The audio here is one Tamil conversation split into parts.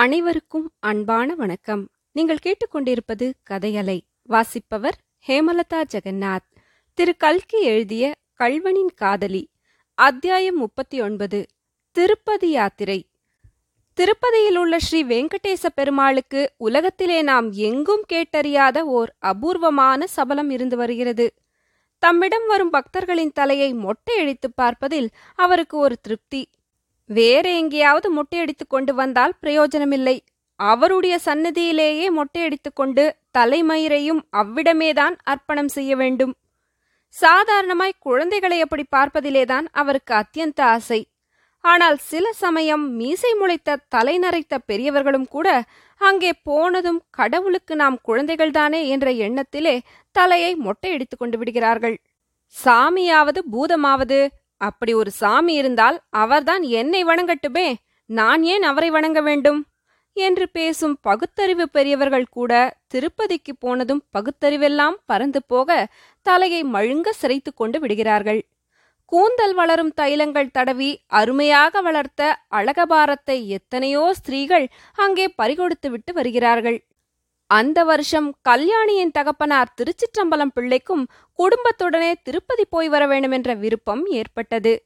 அனைவருக்கும் அன்பான வணக்கம். நீங்கள் கேட்டுக்கொண்டிருப்பது கதையலை. வாசிப்பவர் ஹேமலதா ஜெகநாத். திரு கல்கி எழுதிய கல்வனின் காதலி. அத்தியாயம் முப்பத்தி ஒன்பது திருப்பதி யாத்திரை. திருப்பதியில் உள்ள ஸ்ரீ வெங்கடேச பெருமாளுக்கு உலகத்திலே நாம் எங்கும் கேட்டறியாத ஓர் அபூர்வமான சபலம் இருந்து வருகிறது. தம்மிடம் வரும் பக்தர்களின் தலையை மொட்டையடித்துப் பார்ப்பதில் அவருக்கு ஒரு திருப்தி. வேற எங்கேயாவது மொட்டையடித்துக் கொண்டு வந்தால் பிரயோஜனமில்லை. அவருடைய சன்னதியிலேயே மொட்டையடித்துக் கொண்டு தலைமயிரையும் அவ்விடமேதான் அர்ப்பணம் செய்ய வேண்டும். சாதாரணமாய் குழந்தைகளை அப்படி பார்ப்பதிலேதான் அவருக்கு அத்தியந்த ஆசை. ஆனால் சில சமயம் மீசை முளைத்த தலை நரைத்த பெரியவர்களும் கூட அங்கே போனதும் கடவுளுக்கு நாம் குழந்தைகள்தானே என்ற எண்ணத்திலே தலையை மொட்டையடித்துக் கொண்டு விடுகிறார்கள். சாமியாவது பூதமாவது அப்படி ஒரு சாமி இருந்தால் அவர்தான் என்னை வணங்கட்டுமே? நான் ஏன் அவரை வணங்க வேண்டும்? என்று பேசும் பகுத்தறிவு பெரியவர்கள் கூட திருப்பதிக்கு போனதும் பகுத்தறிவெல்லாம் பறந்து போக தலையை மழுங்க சிரைத்து கொண்டு விடுகிறார்கள். கூந்தல் வளரும் தைலங்கள் தடவி அருமையாக வளர்த்த அழகபாரத்தை எத்தனையோ ஸ்திரீகள் அங்கே பறிகொடுத்து விட்டு வருகிறார்கள். அந்த வருஷம் கல்யாணியின் தகப்பனார் திருச்சிற்றம்பலம் பிள்ளைக்கும் குடும்பத்துடனே திருப்பதி போய் வர வேண்டுமென்ற விருப்பம் ஏற்பட்டது.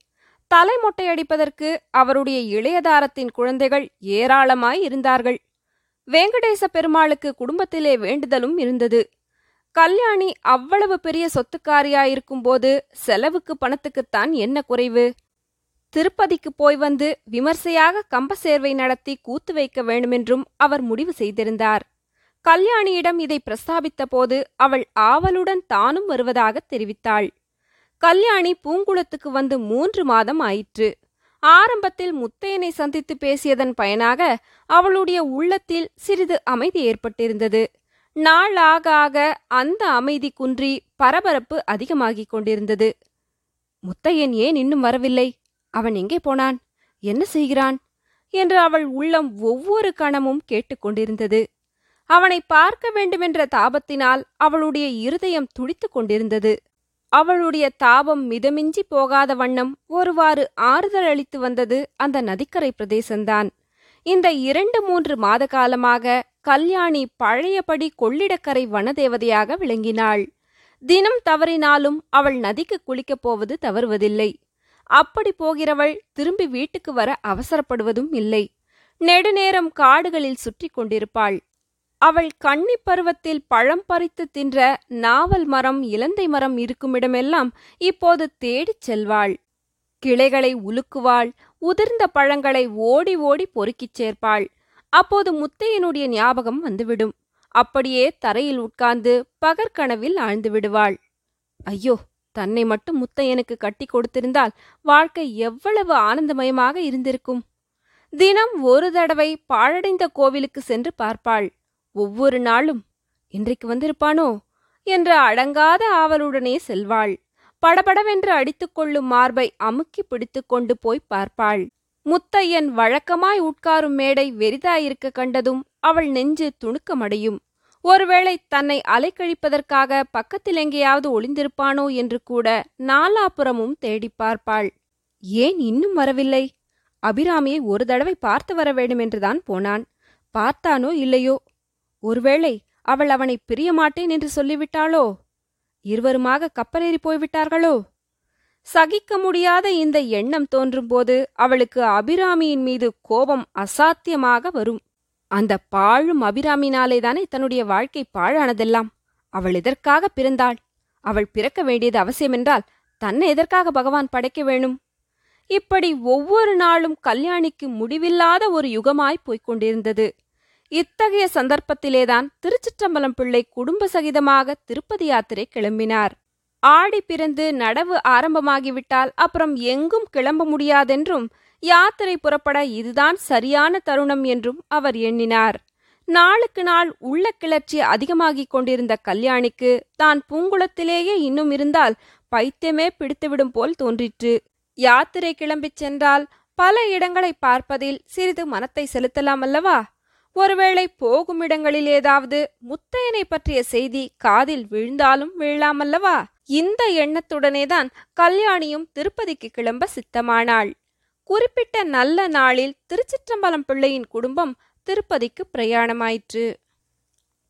தலை மொட்டையடிப்பதற்கு அவருடைய இளையதாரத்தின் குழந்தைகள் ஏராளமாய் இருந்தார்கள். வேங்கடேச பெருமாளுக்கு குடும்பத்திலே வேண்டுதலும் இருந்தது. கல்யாணி அவ்வளவு பெரிய சொத்துக்காரியாயிருக்கும்போது செலவுக்கு பணத்துக்குத்தான் என்ன குறைவு? திருப்பதிக்கு போய் வந்து விமர்சையாக கம்ப சேர்வை நடத்தி கூத்து வைக்க வேண்டுமென்றும் அவர் முடிவு செய்திருந்தார். கல்யாணியிடம் இதை பிரஸ்தாபித்த போது அவள் ஆவலுடன் தானும் வருவதாக தெரிவித்தாள். கல்யாணி பூங்குளத்துக்கு வந்து மூன்று மாதம் ஆயிற்று. ஆரம்பத்தில் முத்தையனை சந்தித்து பேசியதன் பயனாக அவளுடைய உள்ளத்தில் சிறிது அமைதி ஏற்பட்டிருந்தது. நாள் ஆக ஆக அந்த அமைதி குன்றி பரபரப்பு அதிகமாகிக் கொண்டிருந்தது. முத்தையன் ஏன் இன்னும் வரவில்லை? அவன் எங்கே போனான்? என்ன செய்கிறான்? என்று அவள் உள்ளம் ஒவ்வொரு கணமும் கேட்டுக்கொண்டிருந்தது அவனை பார்க்க வேண்டுமென்ற தாபத்தினால் அவளுடைய இருதயம் துடித்துக் கொண்டிருந்தது. அவளுடைய தாபம் மிதமிஞ்சி போகாத வண்ணம் ஒருவாறு ஆறுதல் அளித்து வந்தது அந்த நதிக்கரை பிரதேசந்தான் இந்த இரண்டு மூன்று மாத காலமாக கல்யாணி பழையபடி கொள்ளிடக்கரை வனதேவதையாக விளங்கினாள். தினம் தவறினாலும் அவள் நதிக்கு குளிக்கப் போவது தவறுவதில்லை. அப்படி போகிறவள் திரும்பி வீட்டுக்கு வர அவசரப்படுவதும் இல்லை. நெடுநேரம் காடுகளில் சுற்றி கொண்டிருப்பாள். அவள் கன்னி பருவத்தில் பழம் பறித்து தின்ற நாவல் மரம் இலந்தை மரம் இருக்குமிடமெல்லாம் இப்போது தேடிச் செல்வாள். கிளைகளை உலுக்குவாள் உதிர்ந்த பழங்களை ஓடி ஓடி பொறுக்கிச் சேர்ப்பாள். அப்போது முத்தையனுடைய ஞாபகம் வந்துவிடும். அப்படியே தரையில் உட்கார்ந்து பகற்கனவில் ஆழ்ந்து விடுவாள். ஐயோ தன்னை மட்டும் முத்தையனுக்கு கட்டி கொடுத்திருந்தால் வாழ்க்கை எவ்வளவு ஆனந்தமயமாக இருந்திருக்கும். தினம் ஒரு தடவை பாழடைந்த கோவிலுக்கு சென்று பார்ப்பாள். ஒவ்வொரு நாளும் இன்றைக்கு வந்திருப்பானோ? என்ற அடங்காத ஆவலுடனே செல்வாள். படபடவென்று அடித்துக்கொள்ளும் மார்பை அமுக்கி பிடித்துக்கொண்டு போய் பார்ப்பாள். முத்தையன் வழக்கமாய் உட்காரும் மேடை வெறிதாயிருக்க கண்டதும் அவள் நெஞ்சு துணுக்கமடையும். ஒருவேளை தன்னை அலைக்கழிப்பதற்காக பக்கத்தில் எங்கேயாவது ஒளிந்திருப்பானோ என்று கூட நாலாபுறமும் தேடிப் பார்ப்பாள். ஏன் இன்னும் வரவில்லை? அபிராமியை ஒரு தடவை பார்த்து வர வேண்டுமென்றுதான் போனான். பார்த்தானோ இல்லையோ? ஒருவேளை அவள் அவனை பிரியமாட்டேன் என்று சொல்லிவிட்டாளோ? இருவருமாக கப்பலேறி போய்விட்டார்களோ? சகிக்க முடியாத இந்த எண்ணம் தோன்றும்போது அவளுக்கு அபிராமியின் மீது கோபம் அசாத்தியமாக வரும். அந்த பாழும் அபிராமினாலேதானே தன்னுடைய வாழ்க்கை பாழானதெல்லாம்? அவள் எதற்காக பிறந்தாள்? அவள் பிறக்க வேண்டியது அவசியமென்றால் தன்னை எதற்காக பகவான் படைக்க வேணும்? இப்படி ஒவ்வொரு நாளும் கல்யாணிக்கு முடிவில்லாத ஒரு யுகமாய் போய்க் கொண்டிருந்தது. இத்தகைய சந்தர்ப்பத்திலேதான் திருச்சிற்றம்பலம் பிள்ளை குடும்ப சகிதமாக திருப்பதி யாத்திரை கிளம்பினார். ஆடி பிறந்து நடவு ஆரம்பமாகிவிட்டால் அப்புறம் எங்கும் கிளம்ப முடியாதென்றும் யாத்திரை புறப்பட இதுதான் சரியான தருணம் என்றும் அவர் எண்ணினார். நாளுக்கு நாள் உள்ள கிளர்ச்சி அதிகமாகிக் கொண்டிருந்த கல்யாணிக்கு தான் பூங்குளத்திலேயே இன்னும் இருந்தால் பைத்தியமே பிடித்துவிடும் போல் தோன்றிற்று. யாத்திரை கிளம்பிச் சென்றால் பல இடங்களை பார்ப்பதில் சிறிது மனத்தை செலுத்தலாம் அல்லவா? ஒருவேளை போகும் இடங்களில் ஏதாவது முத்தையனை பற்றிய செய்தி காதில் விழுந்தாலும் விழலாமல்லவா இந்த எண்ணத்துடனேதான் கல்யாணியும் திருப்பதிக்கு கிளம்ப சித்தமானாள். குறிப்பிட்ட நல்ல நாளில் திருச்சிற்றம்பலம் பிள்ளையின் குடும்பம் திருப்பதிக்கு பிரயாணமாயிற்று.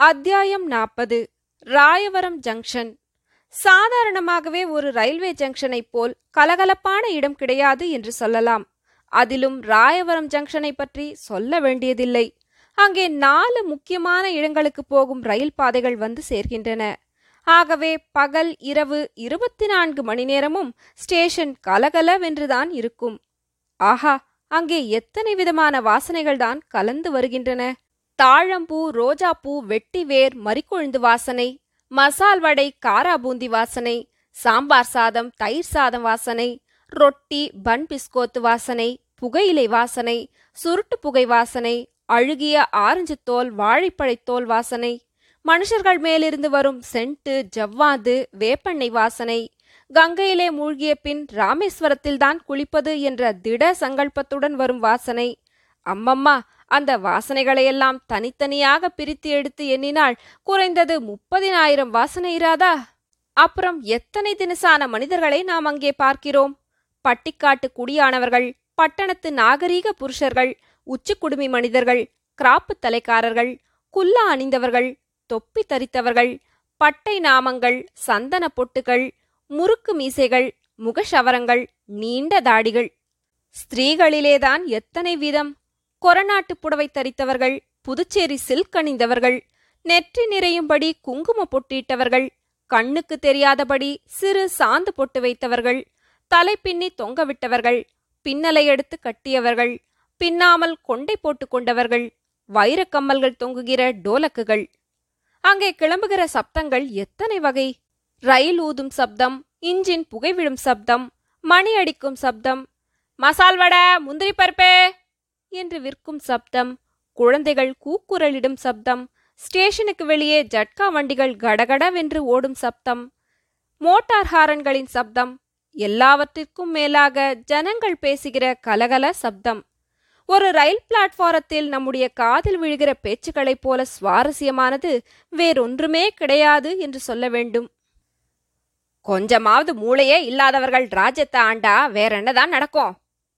அத்தியாயம் நாற்பது. ராயவரம் ஜங்ஷன். சாதாரணமாகவே ஒரு ரயில்வே ஜங்ஷனைப் போல் கலகலப்பான இடம் கிடையாது என்று சொல்லலாம். அதிலும் ராயவரம் ஜங்ஷனை பற்றி சொல்ல வேண்டியதில்லை. அங்கே நாலு முக்கியமான இடங்களுக்கு போகும் ரயில் பாதைகள் வந்து சேர்கின்றன. ஆகவே பகல் இரவு இருபத்தி நான்கு மணி நேரமும் ஸ்டேஷன் கலகலவென்றுதான் இருக்கும். ஆஹா அங்கே எத்தனை விதமான வாசனைகள் தான் கலந்து வருகின்றன. தாழம்பூ ரோஜாப்பூ வெட்டிவேர் மறிக்கொழுந்து வாசனை மசால் வடை காரா பூந்தி வாசனை சாம்பார் சாதம் தயிர் சாதம் வாசனை ரொட்டி பன் பிஸ்கோத்து வாசனை புகையிலை வாசனை சுருட்டு புகை வாசனை அழுகிய ஆரஞ்சு தோல் வாழைப்பழைத்தோல் வாசனை மனுஷர்கள் மேலிருந்து வரும் சென்ட்டு ஜவ்வாது வேப்பெண்ணெய் வாசனை கங்கையிலே மூழ்கிய பின் ராமேஸ்வரத்தில்தான் குளிப்பது என்ற திட சங்கல்பத்துடன் வரும் வாசனை. அம்மம்மா அந்த வாசனைகளையெல்லாம் தனித்தனியாக பிரித்து எடுத்து எண்ணினால் குறைந்தது முப்பதினாயிரம் வாசனை இராதா? அப்புறம் எத்தனை தினசான மனிதர்களை நாம் அங்கே பார்க்கிறோம்? பட்டிக்காட்டு குடியானவர்கள் பட்டணத்து நாகரீக புருஷர்கள் உச்சிக்குடுமி மனிதர்கள் கிராப்பு தலைக்காரர்கள் குல்லா அணிந்தவர்கள் தொப்பி தரித்தவர்கள் பட்டை நாமங்கள் சந்தன பொட்டுகள் முறுக்கு மீசைகள் முகஷவரங்கள் நீண்ட தாடிகள். ஸ்திரீகளிலேதான் எத்தனை வீதம்? கொரநாட்டு புடவை தரித்தவர்கள் புதுச்சேரி சில்க் அணிந்தவர்கள் நெற்றி நிறையும்படி குங்கும பொட்டிட்டவர்கள் கண்ணுக்கு தெரியாதபடி சிறு சாந்து பொட்டு வைத்தவர்கள் தலை பின்னி தொங்கவிட்டவர்கள் பின்னலை எடுத்து கட்டியவர்கள் பின்னாமல் கொண்டை போட்டுக் கொண்டவர்கள் வைரக்கம்மல்கள் தொங்குகிற டோலக்குகள். அங்கே கிளம்புகிற சப்தங்கள் எத்தனை வகை? ரயில் ஊதும் சப்தம் இன்ஜின் புகைவிடும் சப்தம் மணி அடிக்கும் சப்தம் மசால் வடை முந்திரி பருப்பே என்று விற்கும் சப்தம் குழந்தைகள் கூக்குரலிடும் சப்தம் ஸ்டேஷனுக்கு வெளியே ஜட்கா வண்டிகள் கடகடவென்று ஓடும் சப்தம் மோட்டார் ஹாரன்களின் சப்தம் எல்லாவற்றிற்கும் மேலாக ஜனங்கள் பேசுகிற கலகல சப்தம். ஒரு ரயில் பிளாட்ஃபாரத்தில் நம்முடைய காதில் விழுகிற பேச்சுக்களைப் போல சுவாரஸ்யமானது வேறொன்றுமே கிடையாது என்று சொல்ல வேண்டும். கொஞ்சமாவது மூளையே இல்லாதவர்கள் ராஜ்யத்தை ஆண்டா வேற என்னதான் நடக்கும்?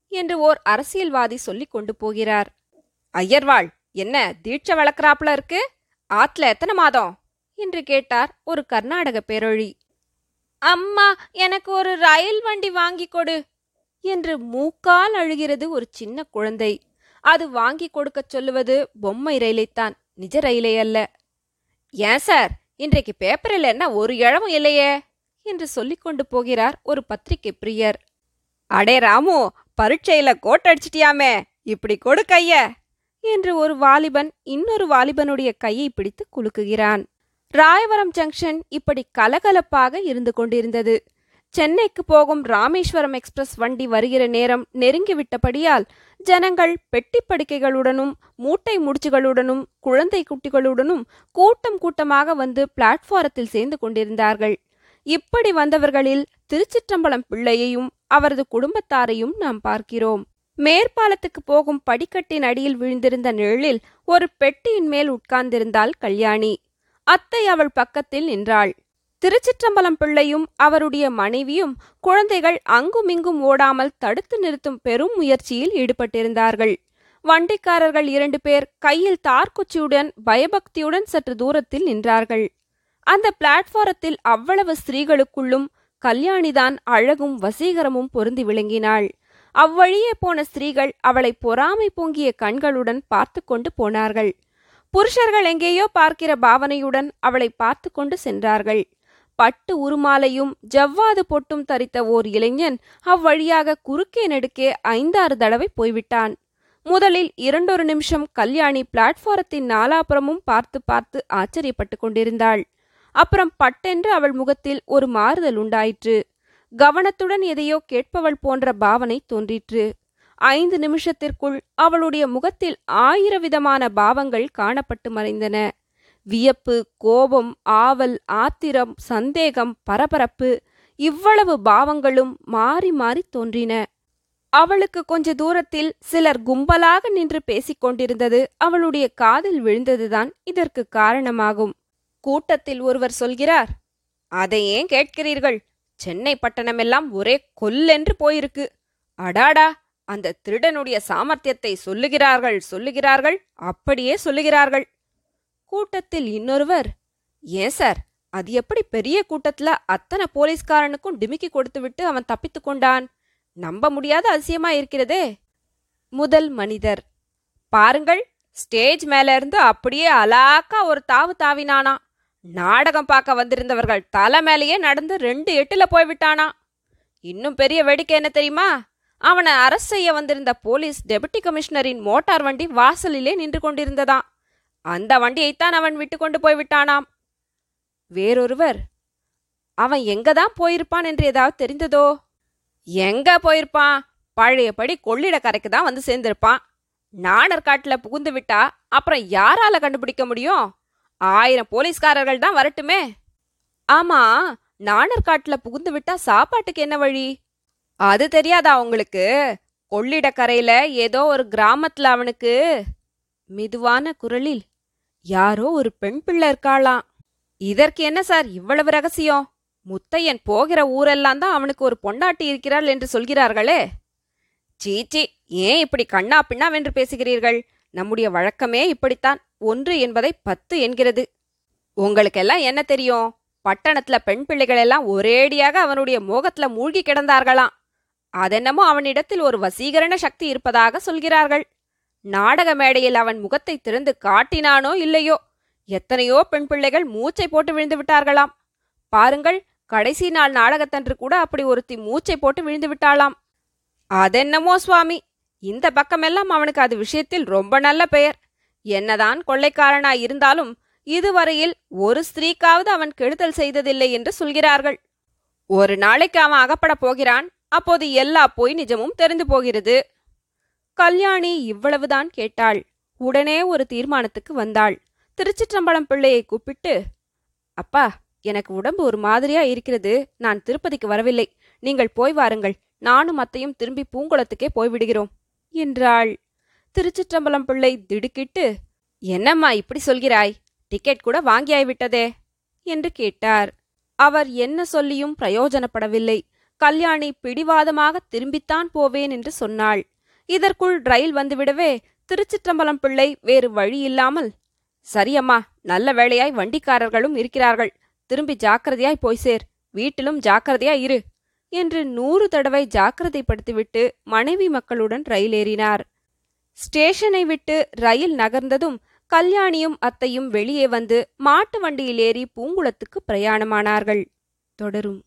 என்று ஓர் அரசியல்வாதி சொல்லிக் கொண்டு போகிறார். ஐயர்வாள் என்ன தீட்சை வளர்க்குறாப்புல இருக்கு? ஆத்துல எத்தனை மாதம்? என்று கேட்டார் ஒரு கர்நாடக பேரொழி. அம்மா எனக்கு ஒரு ரயில் வண்டி வாங்கி கொடு. என்று மூக்கால் அழுகிறது ஒரு சின்ன குழந்தை. அது வாங்கி கொடுக்கச் சொல்லுவது பொம்மை ரயிலைத்தான் நிஜ ரயிலே அல்ல. ஏன் சார் இன்றைக்கு பேப்பரில் என்ன ஒரு இழமும் இல்லையே? என்று சொல்லிக் கொண்டு போகிறார் ஒரு பத்திரிகை பிரியர். அடே ராமு பரீட்சையில கோட் அடிச்சிட்டியாமே இப்படி கொடு கைய! என்று ஒரு வாலிபன் இன்னொரு வாலிபனுடைய கையை பிடித்து குலுக்குகிறான். ராயவரம் ஜங்ஷன் இப்படி கலகலப்பாக இருந்து கொண்டிருந்தது. சென்னைக்கு போகும் ராமேஸ்வரம் எக்ஸ்பிரஸ் வண்டி வருகிற நேரம் நெருங்கிவிட்டபடியால் ஜனங்கள் பெட்டி படுக்கைகளுடனும் மூட்டை முடிச்சுகளுடனும் குழந்தை குட்டிகளுடனும் கூட்டம் கூட்டமாக வந்து பிளாட்பாரத்தில் சேர்ந்து கொண்டிருந்தார்கள். இப்படி வந்தவர்களில் திருச்சிற்றம்பலம் பிள்ளையையும் அவரது குடும்பத்தாரையும் நாம் பார்க்கிறோம். மேற்பாலத்துக்கு போகும் படிக்கட்டின் அடியில் விழுந்திருந்த நிழலில் ஒரு பெட்டியின் மேல் உட்கார்ந்திருந்தாள் கல்யாணி. அத்தை அவள் பக்கத்தில் நின்றாள். திருச்சிற்றம்பலம் பிள்ளையும் அவருடைய மனைவியும் குழந்தைகள் அங்குமிங்கும் ஓடாமல் தடுத்து நிறுத்தும் பெரும் முயற்சியில் ஈடுபட்டிருந்தார்கள். வண்டிக்காரர்கள் இரண்டு பேர் கையில் தார்குச்சியுடன் பயபக்தியுடன் சற்று தூரத்தில் நின்றார்கள். அந்த பிளாட்பாரத்தில் அவ்வளவு ஸ்திரீகளுக்குள்ளும் கல்யாணிதான் அழகும் வசீகரமும் பொருந்தி விளங்கினாள். அவ்வழியே போன ஸ்திரீகள் அவளை பொறாமை பொங்கிய கண்களுடன் பார்த்து கொண்டு போனார்கள். புருஷர்கள் எங்கேயோ பார்க்கிற பாவனையுடன் அவளை பார்த்து கொண்டு சென்றார்கள். பட்டு உருமாலையும் ஜவ்வாது பொட்டும் தரித்த ஓர் இளைஞன் அவ்வழியாக குறுக்கே நெடுக்கே ஐந்தாறு தடவை போய்விட்டான். முதலில் இரண்டொரு நிமிஷம் கல்யாணி பிளாட்ஃபாரத்தின் நாலாபுறமும் பார்த்து பார்த்து ஆச்சரியப்பட்டு கொண்டிருந்தாள். அப்புறம் பட்டென்று அவள் முகத்தில் ஒரு மாறுதல் உண்டாயிற்று. கவனத்துடன் எதையோ கேட்பவள் போன்ற பாவனை தோன்றிற்று. ஐந்து நிமிஷத்திற்குள் அவளுடைய முகத்தில் ஆயிர விதமான பாவங்கள் காணப்பட்டு மறைந்தன. வியப்பு கோபம் ஆவல் ஆத்திரம் சந்தேகம் பரபரப்பு இவ்வளவு பாவங்களும் மாறி மாறி தோன்றின. அவளுக்கு கொஞ்ச தூரத்தில் சிலர் கும்பலாக நின்று பேசிக் கொண்டிருந்தது அவளுடைய காதில் விழுந்ததுதான் இதற்கு காரணமாகும். கூட்டத்தில் ஒருவர் சொல்கிறார் அதை ஏன் கேட்கிறீர்கள்? சென்னை பட்டணமெல்லாம் ஒரே கொல்லென்று போயிருக்கு. அடாடா அந்த திருடனுடைய சாமர்த்தியத்தை சொல்லுகிறார்கள் சொல்லுகிறார்கள் அப்படியே சொல்லுகிறார்கள். கூட்டத்தில் இன்னொருவர் ஏன் சார் அது எப்படி பெரிய கூட்டத்துல அத்தனை போலீஸ்காரனுக்கும் டிமிக்கி கொடுத்து விட்டு அவன் தப்பித்துக் கொண்டான்? நம்ப முடியாத அதிசயமா இருக்கிறதே. முதல் மனிதர் பாருங்கள் ஸ்டேஜ் மேல இருந்து அப்படியே அலாக்கா ஒரு தாவு தாவினானா? நாடகம் பார்க்க வந்திருந்தவர்கள் தலை மேலேயே நடந்து ரெண்டு எட்டுல போய்விட்டானா? இன்னும் பெரிய வேடிக்கை என்ன தெரியுமா? அவனை அரசு செய்ய வந்திருந்த போலீஸ் டெபுட்டி கமிஷனரின் மோட்டார் வண்டி வாசலிலே நின்று கொண்டிருந்ததான் அந்த வண்டியைத்தான் அவன் விட்டு கொண்டு போய்விட்டானாம். வேறொருவர் அவன் எங்கதான் போயிருப்பான் என்று ஏதாவது தெரிந்ததோ? எங்க போயிருப்பான்? பழையபடி கொள்ளிடக்கரைக்கு தான் வந்து சேர்ந்திருப்பான். நாணர்காட்டுல புகுந்து விட்டா அப்புறம் யாரால கண்டுபிடிக்க முடியும்? ஆயிரம் போலீஸ்காரர்கள் தான் வரட்டுமே. ஆமா நாணர்காட்டுல புகுந்து விட்டா சாப்பாட்டுக்கு என்ன வழி? அது தெரியாதா உங்களுக்கு? கொள்ளிடக்கரையில ஏதோ ஒரு கிராமத்துல அவனுக்கு மெதுவான குரலில் யாரோ ஒரு பெண் பிள்ளை இருக்காளாம் இதற்கு என்ன சார் இவ்வளவு ரகசியம்? முத்தையன் போகிற ஊரெல்லாம் தான் அவனுக்கு ஒரு பொண்டாட்டி இருக்கிறாள் என்று சொல்கிறார்களே. சீச்சி ஏன் இப்படி கண்ணா பின்னாவென்று பேசுகிறீர்கள்? நம்முடைய வழக்கமே இப்படித்தான். ஒன்று என்பதை பத்து என்கிறது. உங்களுக்கெல்லாம் என்ன தெரியும்? பட்டணத்துல பெண் பிள்ளைகள் எல்லாம் ஒரேடியாக அவனுடைய மோகத்துல மூழ்கி கிடந்தார்களாம். அதென்னமோ அவனிடத்தில் ஒரு வசீகரண சக்தி இருப்பதாக சொல்கிறார்கள். நாடக மேடையில் அவன் முகத்தை திறந்து காட்டினானோ இல்லையோ? எத்தனையோ பெண் பிள்ளைகள் மூச்சை போட்டு விழுந்து விட்டார்களாம். பாருங்கள் கடைசி நாள் நாடகத்தன்று கூட அப்படி ஒருத்தி மூச்சை போட்டு விழுந்து விட்டாளாம். அதென்னமோ சுவாமி? இந்த பக்கமெல்லாம் அவனுக்கு அது விஷயத்தில் ரொம்ப நல்ல பெயர். என்னதான் கொள்ளைக்காரனாய் இருந்தாலும் இதுவரையில் ஒரு ஸ்திரீக்காவது அவன் கெடுதல் செய்ததில்லை என்று சொல்கிறார்கள். ஒரு நாளைக்கு அவன் அகப்படப் போகிறான் அப்போது எல்லா பொய் நிஜமும் தெரிந்து போகிறது. கல்யாணி இவ்வளவுதான் கேட்டாள். உடனே ஒரு தீர்மானத்துக்கு வந்தாள். திருச்சிற்றம்பலம் பிள்ளையை கூப்பிட்டு அப்பா எனக்கு உடம்பு ஒரு மாதிரியா இருக்கிறது. நான் திருப்பதிக்கு வரவில்லை. நீங்கள் போய் வாருங்கள். நானும் அத்தையும் திரும்பி பூங்குளத்துக்கே போய்விடுகிறோம் என்றாள். திருச்சிற்றம்பலம் பிள்ளை திடுக்கிட்டு என்னம்மா இப்படி சொல்கிறாய்? டிக்கெட் கூட வாங்கியாய்விட்டதே என்று கேட்டார். அவர் என்ன சொல்லியும் பிரயோஜனப்படவில்லை. கல்யாணி பிடிவாதமாக திரும்பித்தான் போவேன் என்று சொன்னாள். இதற்குள் ரயில் வந்துவிடவே திருச்சிற்றம்பலம் பிள்ளை வேறு வழி இல்லாமல் சரியம்மா நல்ல வேளையாய் வண்டிக்காரர்களும் இருக்கிறார்கள். திரும்பி ஜாக்கிரதையாய் போய் சேர். வீட்டிலும் ஜாக்கிரதையாய் இரு என்று நூறு தடவை ஜாக்கிரதைப்படுத்திவிட்டு மனைவி மக்களுடன் ரயில் ஏறினார். ஸ்டேஷனை விட்டு ரயில் நகர்ந்ததும் கல்யாணியும் அத்தையும் வெளியே வந்து மாட்டு வண்டியில் ஏறி பூங்குளத்துக்கு பிரயாணமானார்கள். தொடரும்.